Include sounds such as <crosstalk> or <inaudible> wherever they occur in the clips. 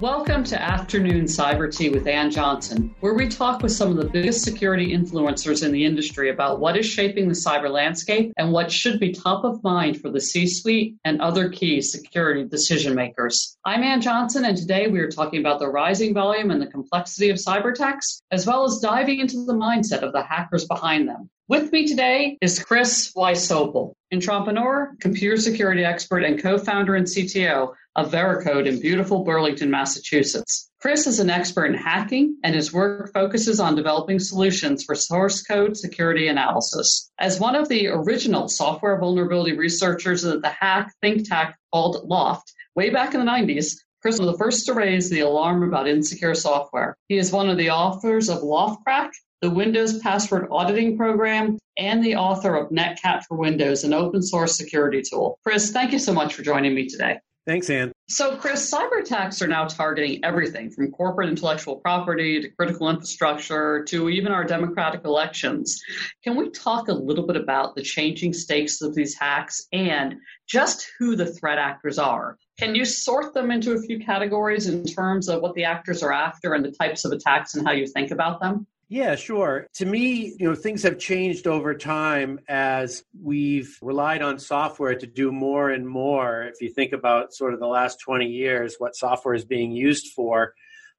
Welcome to Afternoon Cyber Tea with Ann Johnson, where we talk with some of the biggest security influencers in the industry about what is shaping the cyber landscape and what should be top of mind for the C suite and other key security decision makers. I'm Ann Johnson, and today we are talking about the rising volume and the complexity of cyber attacks, as well as diving into the mindset of the hackers behind them. With me today is Chris Wysopal, entrepreneur, computer security expert, and co-founder and CTO of Veracode in beautiful Burlington, Massachusetts. Chris is an expert in hacking, and his work focuses on developing solutions for source code security analysis. As one of the original software vulnerability researchers at the hack think tank called L0pht, way back in the 90s, Chris was the first to raise the alarm about insecure software. He is one of the authors of L0phtCrack, the Windows password auditing program, and the author of Netcat for Windows, an open source security tool. Chris, thank you so much for joining me today. Thanks, Ann. So, Chris, cyber attacks are now targeting everything from corporate intellectual property to critical infrastructure to even our democratic elections. Can we talk a little bit about the changing stakes of these hacks and just who the threat actors are? Can you sort them into a few categories in terms of what the actors are after and the types of attacks and how you think about them? Yeah, sure. To me, you know, things have changed over time as we've relied on software to do more and more. If you think about sort of the last 20 years, what software is being used for,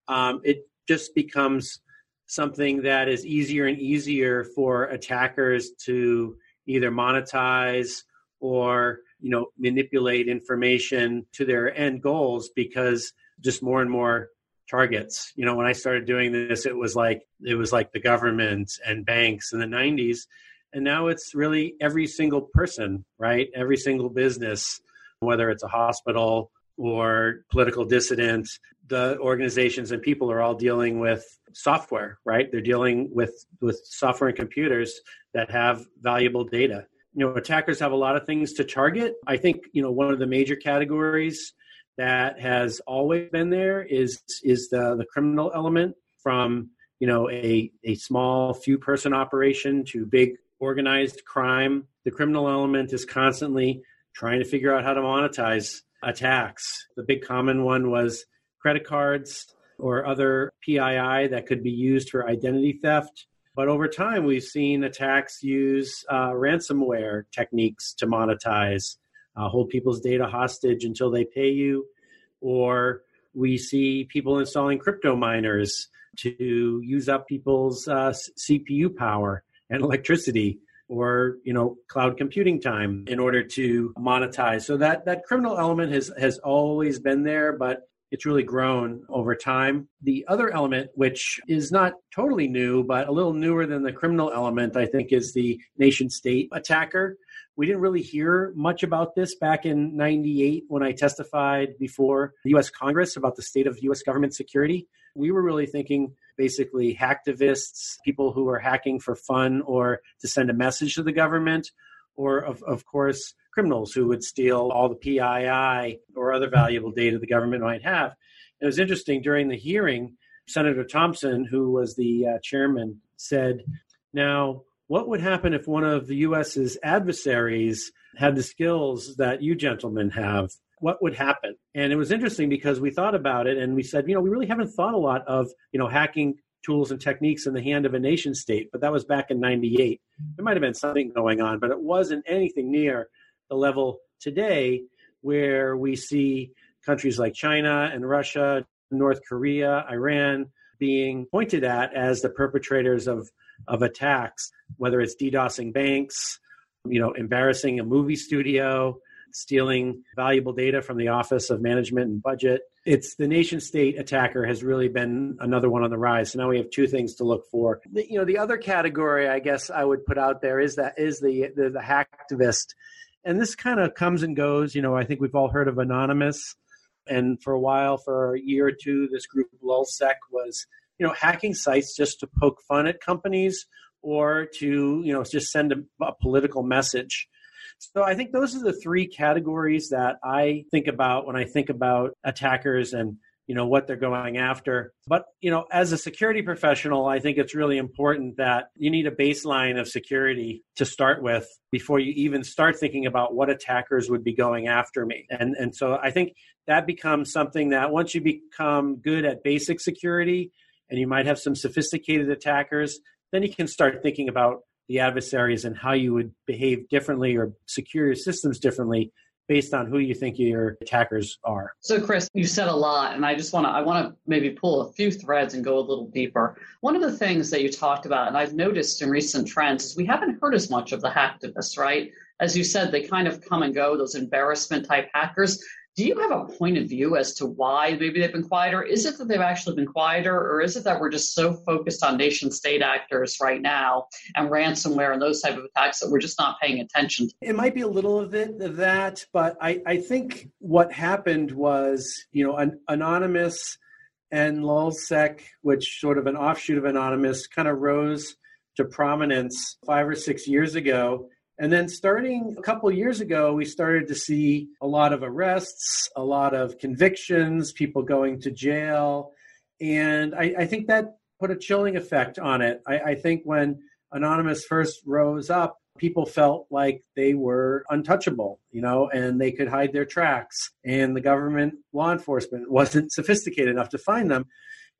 um, it just becomes something that is easier and easier for attackers to either monetize or you know manipulate information to their end goals because just more and more targets. You know, when I started doing this, it was like it was like the government and banks in the 90s, and now it's really every single person, right? Every single business, whether it's a hospital or political dissident, the organizations and people are all dealing with software, right? They're dealing with with software and computers that have valuable data. You know, attackers have a lot of things to target. I think, you know, one of the major categories that has always been there is is the the criminal element from you know a a small few person operation to big organized crime. The criminal element is constantly trying to figure out how to monetize attacks. The big common one was credit cards or other PII that could be used for identity theft. But over time we've seen attacks use uh, ransomware techniques to monetize uh, hold people's data hostage until they pay you, or we see people installing crypto miners to use up people's uh, CPU power and electricity or you know cloud computing time in order to monetize so that that criminal element has has always been there but it's really grown over time. The other element, which is not totally new, but a little newer than the criminal element, I think, is the nation state attacker. We didn't really hear much about this back in 98 when I testified before the US Congress about the state of US government security. We were really thinking basically hacktivists, people who are hacking for fun or to send a message to the government, or of, of course, criminals who would steal all the PII or other valuable data the government might have. It was interesting during the hearing, Senator Thompson, who was the uh, chairman, said, Now, what would happen if one of the US's adversaries had the skills that you gentlemen have? What would happen? And it was interesting because we thought about it and we said, you know, we really haven't thought a lot of, you know, hacking tools and techniques in the hand of a nation state, but that was back in 98. There might have been something going on, but it wasn't anything near the level today where we see countries like China and Russia, North Korea, Iran being pointed at as the perpetrators of of attacks, whether it's DDoSing banks, you know, embarrassing a movie studio, stealing valuable data from the Office of Management and Budget. It's the nation state attacker has really been another one on the rise. So now we have two things to look for. The, you know, the other category I guess I would put out there is that is the the, the hacktivist. And this kind of comes and goes. You know, I think we've all heard of Anonymous. And for a while, for a year or two, this group LulzSec was you know hacking sites just to poke fun at companies or to you know just send a, a political message. So I think those are the three categories that I think about when I think about attackers and you know what they're going after. But you know as a security professional i think it's really important that you need a baseline of security to start with before you even start thinking about what attackers would be going after me. And and so i think that becomes something that once you become good at basic security and you might have some sophisticated attackers then you can start thinking about the adversaries and how you would behave differently or secure your systems differently based on who you think your attackers are. So Chris, you said a lot and I just want to I want to maybe pull a few threads and go a little deeper. One of the things that you talked about and I've noticed in recent trends is we haven't heard as much of the hacktivists, right? As you said, they kind of come and go, those embarrassment type hackers. Do you have a point of view as to why maybe they've been quieter? Is it that they've actually been quieter, or is it that we're just so focused on nation state actors right now and ransomware and those type of attacks that we're just not paying attention? To? It might be a little of it of that, but I, I think what happened was, you know, an anonymous and LulzSec, which sort of an offshoot of anonymous, kind of rose to prominence five or six years ago and then starting a couple years ago, we started to see a lot of arrests, a lot of convictions, people going to jail. And I, I think that put a chilling effect on it. I, I think when Anonymous first rose up, people felt like they were untouchable, you know, and they could hide their tracks. And the government law enforcement <laughs> wasn't sophisticated enough to find them.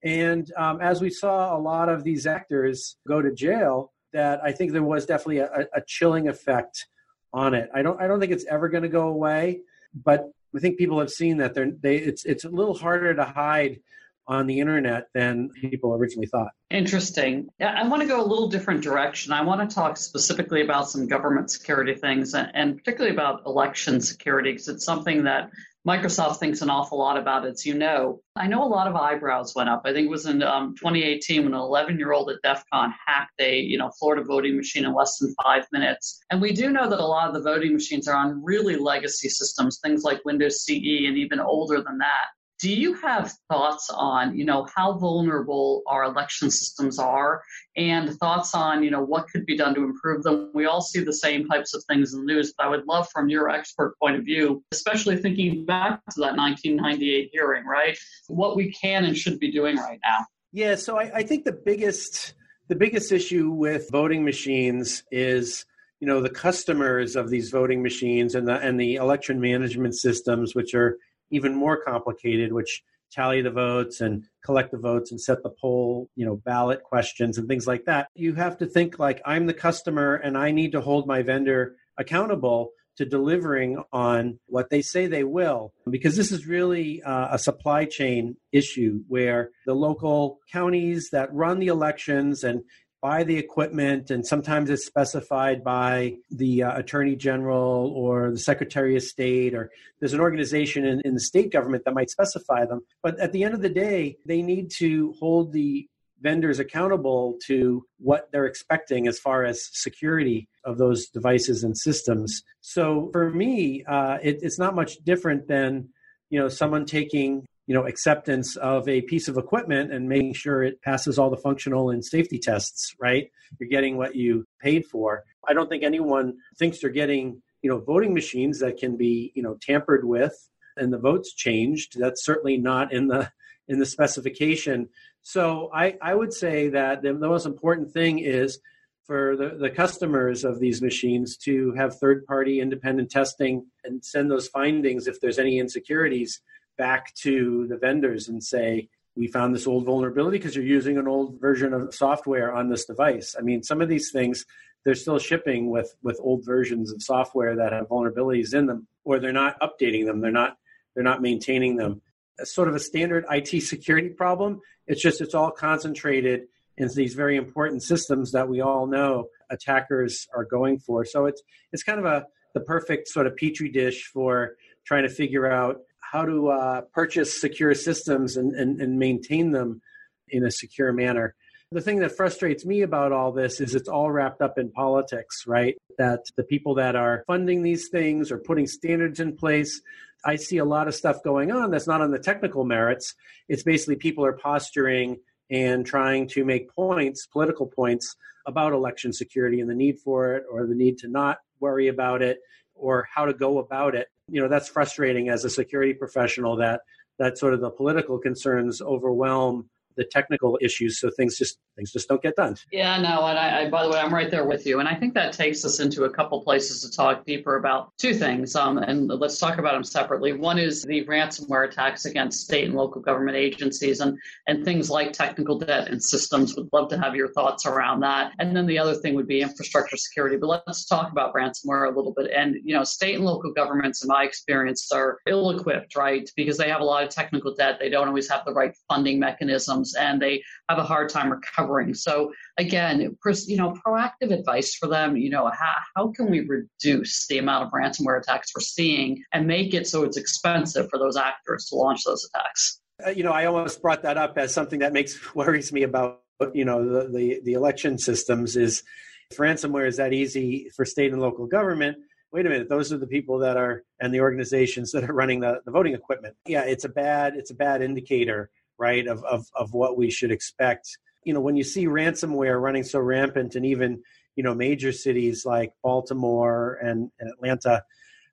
And um, as we saw a lot of these actors go to jail, that I think there was definitely a, a chilling effect on it. I don't I don't think it's ever going to go away, but I think people have seen that they're they it's it's a little harder to hide on the internet than people originally thought. Interesting. I want to go a little different direction. I want to talk specifically about some government security things and, and particularly about election security because it's something that Microsoft thinks an awful lot about, as you know. I know a lot of eyebrows went up. I think it was in um, 2018 when an 11 year old at DEF CON hacked a you know Florida voting machine in less than five minutes. And we do know that a lot of the voting machines are on really legacy systems, things like Windows CE and even older than that. Do you have thoughts on, you know, how vulnerable our election systems are and thoughts on, you know, what could be done to improve them? We all see the same types of things in the news, but I would love from your expert point of view, especially thinking back to that 1998 hearing, right? What we can and should be doing right now. Yeah, so I, I think the biggest the biggest issue with voting machines is you know the customers of these voting machines and the and the election management systems which are even more complicated, which tally the votes and collect the votes and set the poll, you know, ballot questions and things like that. You have to think like I'm the customer and I need to hold my vendor accountable to delivering on what they say they will because this is really uh, a supply chain issue where the local counties that run the elections and buy the equipment, and sometimes it's specified by the uh, attorney general or the secretary of state, or there's an organization in, in the state government that might specify them. But at the end of the day, they need to hold the vendors accountable to what they're expecting as far as security of those devices and systems. So for me, uh, it, it's not much different than you know someone taking you know acceptance of a piece of equipment and making sure it passes all the functional and safety tests right? You're getting what you paid for. I don't think anyone thinks they're getting you know voting machines that can be you know tampered with and the votes changed. That's certainly not in the in the specification. So i i would say that the, the most important thing is for the, the customers of these machines to have third party independent testing and send those findings if there's any insecurities back to the vendors and say, we found this old vulnerability because you're using an old version of software on this device. I mean, some of these things they're still shipping with with old versions of software that have vulnerabilities in them, or they're not updating them. They're not they're not maintaining them. It's sort of a standard IT security problem. It's just it's all concentrated in these very important systems that we all know attackers are going for. So it's it's kind of a the perfect sort of petri dish for trying to figure out how to uh, purchase secure systems and, and, and maintain them in a secure manner. The thing that frustrates me about all this is it's all wrapped up in politics, right? That the people that are funding these things or putting standards in place, I see a lot of stuff going on that's not on the technical merits. It's basically people are posturing and trying to make points, political points, about election security and the need for it or the need to not worry about it or how to go about it you know that's frustrating as a security professional that that sort of the political concerns overwhelm the technical issues so things just things just don't get done. Yeah no and I, I, by the way i'm right there with you and i think that takes us into a couple places to talk deeper about two things um, and let's talk about them separately. One is the ransomware attacks against state and local government agencies and and things like technical debt and systems. Would love to have your thoughts around that. And then the other thing would be infrastructure security but let's talk about ransomware a little bit. And you know state and local governments in my experience are ill equipped right? Because they have a lot of technical debt. They don't always have the right funding mechanisms and they have a hard time recovering. So again, you know, proactive advice for them, you know, how, how can we reduce the amount of ransomware attacks we're seeing and make it so it's expensive for those actors to launch those attacks? Uh, you know, I almost brought that up as something that makes <laughs> worries me about, you know, the, the, the election systems is if ransomware is that easy for state and local government, wait a minute those are the people that are and the organizations that are running the, the voting equipment yeah it's a bad it's a bad indicator right, of, of, of what we should expect. You know, when you see ransomware running so rampant and even, you know, major cities like Baltimore and, and Atlanta,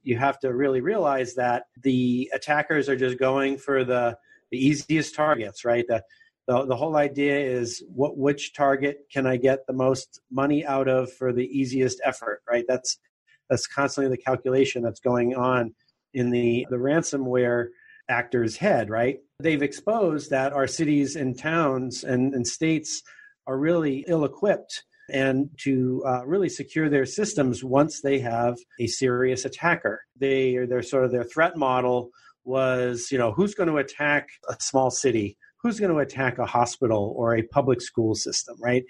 you have to really realize that the attackers are just going for the, the easiest targets, right? The, the, the whole idea is what which target can I get the most money out of for the easiest effort, right? That's that's constantly the calculation that's going on in the the ransomware actor's head, right? They've exposed that our cities and towns and, and states are really ill equipped and to uh, really secure their systems once they have a serious attacker. They their sort of their threat model was, you know, who's going to attack a small city? Who's going to attack a hospital or a public school system, right?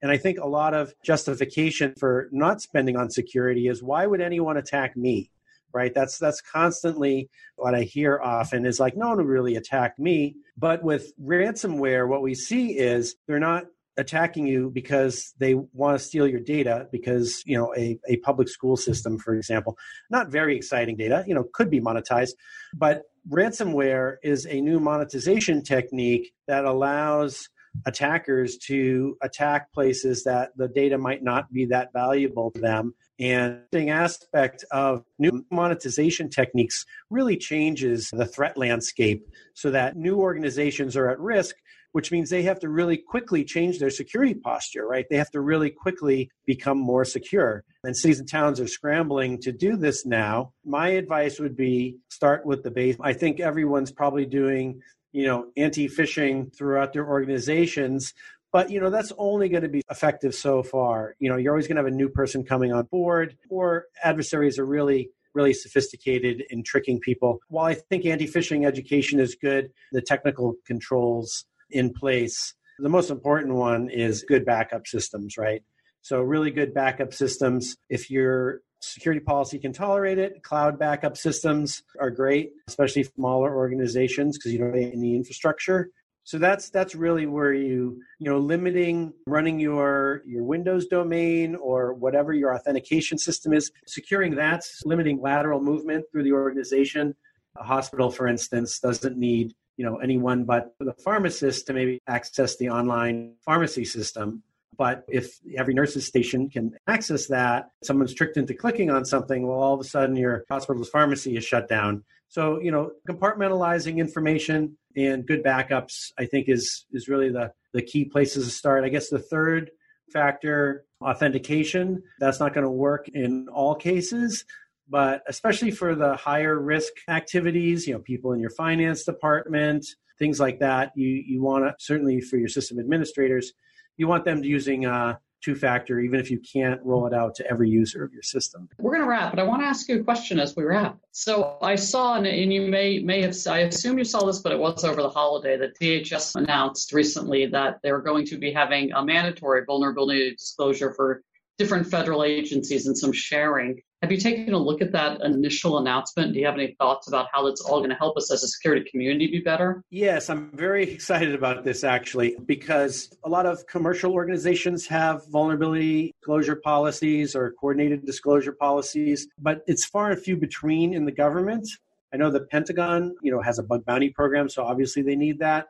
And I think a lot of justification for not spending on security is why would anyone attack me? Right? That's that's constantly what I hear often is like, no one really attack me. But with ransomware, what we see is they're not attacking you because they want to steal your data because you know a, a public school system for example not very exciting data you know could be monetized but ransomware is a new monetization technique that allows attackers to attack places that the data might not be that valuable to them and the aspect of new monetization techniques really changes the threat landscape so that new organizations are at risk which means they have to really quickly change their security posture, right? They have to really quickly become more secure. And cities and towns are scrambling to do this now. My advice would be start with the base. I think everyone's probably doing, you know, anti-phishing throughout their organizations, but you know that's only going to be effective so far. You know, you're always going to have a new person coming on board, or adversaries are really really sophisticated in tricking people. While I think anti-phishing education is good, the technical controls in place, the most important one is good backup systems, right? So really good backup systems. If your security policy can tolerate it, cloud backup systems are great, especially smaller organizations because you don't need any infrastructure. So that's that's really where you you know limiting running your your Windows domain or whatever your authentication system is, securing that, limiting lateral movement through the organization. A hospital, for instance, doesn't need you know anyone but the pharmacist to maybe access the online pharmacy system. But if every nurse's station can access that, someone's tricked into clicking on something, well, all of a sudden your hospital's pharmacy is shut down. So, you know, compartmentalizing information and good backups, I think, is is really the the key places to start. I guess the third factor, authentication, that's not going to work in all cases, but especially for the higher risk activities, you know, people in your finance department, things like that, you you want to certainly for your system administrators, you want them to using uh, two factor, even if you can't roll it out to every user of your system. We're going to wrap, but I want to ask you a question as we wrap. So I saw, and you may may have, I assume you saw this, but it was over the holiday that DHS announced recently that they're going to be having a mandatory vulnerability disclosure for different federal agencies and some sharing. Have you taken a look at that initial announcement? Do you have any thoughts about how that's all going to help us as a security community be better? Yes, I'm very excited about this actually because a lot of commercial organizations have vulnerability disclosure policies or coordinated disclosure policies, but it's far and few between in the government. I know the Pentagon, you know, has a bug bounty program, so obviously they need that.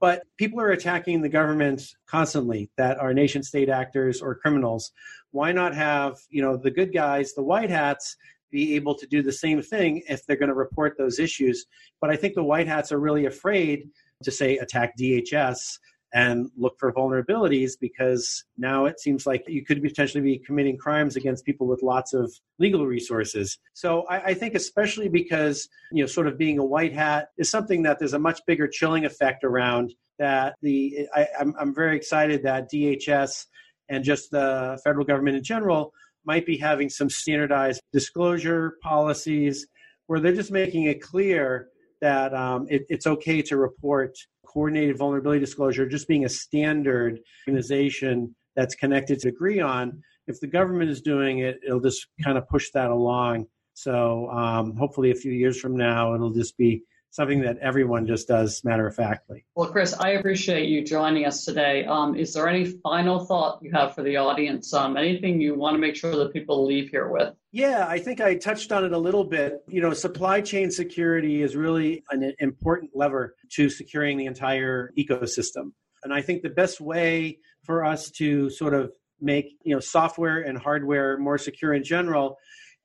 But people are attacking the government constantly that are nation state actors or criminals. Why not have, you know, the good guys, the white hats, be able to do the same thing if they're going to report those issues. But I think the white hats are really afraid to say attack DHS and look for vulnerabilities because now it seems like you could potentially be committing crimes against people with lots of legal resources. So I, I, think especially because you know sort of being a white hat is something that there's a much bigger chilling effect around that the I, I'm, I'm very excited that DHS and just the federal government in general might be having some standardized disclosure policies where they're just making it clear that um, it, it's okay to report coordinated vulnerability disclosure just being a standard organization that's connected to agree on. If the government is doing it, it'll just kind of push that along. So um, hopefully, a few years from now, it'll just be something that everyone just does matter of factly. Well, Chris, I appreciate you joining us today. Um, is there any final thought you have for the audience? Um, anything you want to make sure that people leave here with? Yeah, I think I touched on it a little bit. You know, supply chain security is really an important lever to securing the entire ecosystem. And I think the best way for us to sort of make, you know, software and hardware more secure in general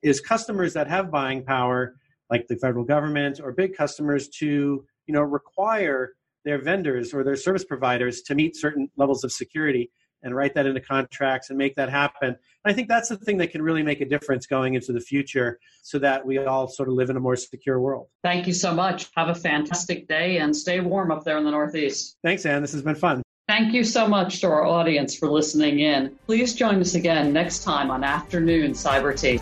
is customers that have buying power like the federal government or big customers to you know require their vendors or their service providers to meet certain levels of security and write that into contracts and make that happen. And I think that's the thing that can really make a difference going into the future so that we all sort of live in a more secure world. Thank you so much. Have a fantastic day and stay warm up there in the Northeast. Thanks, Ann. This has been fun. Thank you so much to our audience for listening in. Please join us again next time on Afternoon Cyber Tea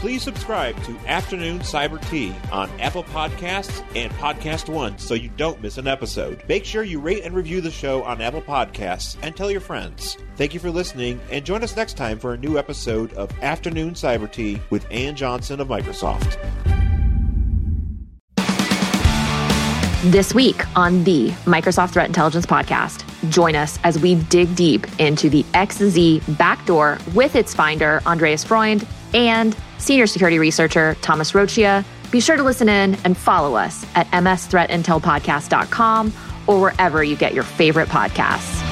please subscribe to Afternoon Cyber Tea on Apple Podcasts and Podcast One so you don't miss an episode. Make sure you rate and review the show on Apple Podcasts and tell your friends. Thank you for listening and join us next time for a new episode of Afternoon Cyber Tea with Ann Johnson of Microsoft. This week on the Microsoft Threat Intelligence Podcast, join us as we dig deep into the XZ backdoor with its finder, Andreas Freund, and senior security researcher Thomas Roccia. Be sure to listen in and follow us at msthreatintelpodcast.com or wherever you get your favorite podcasts.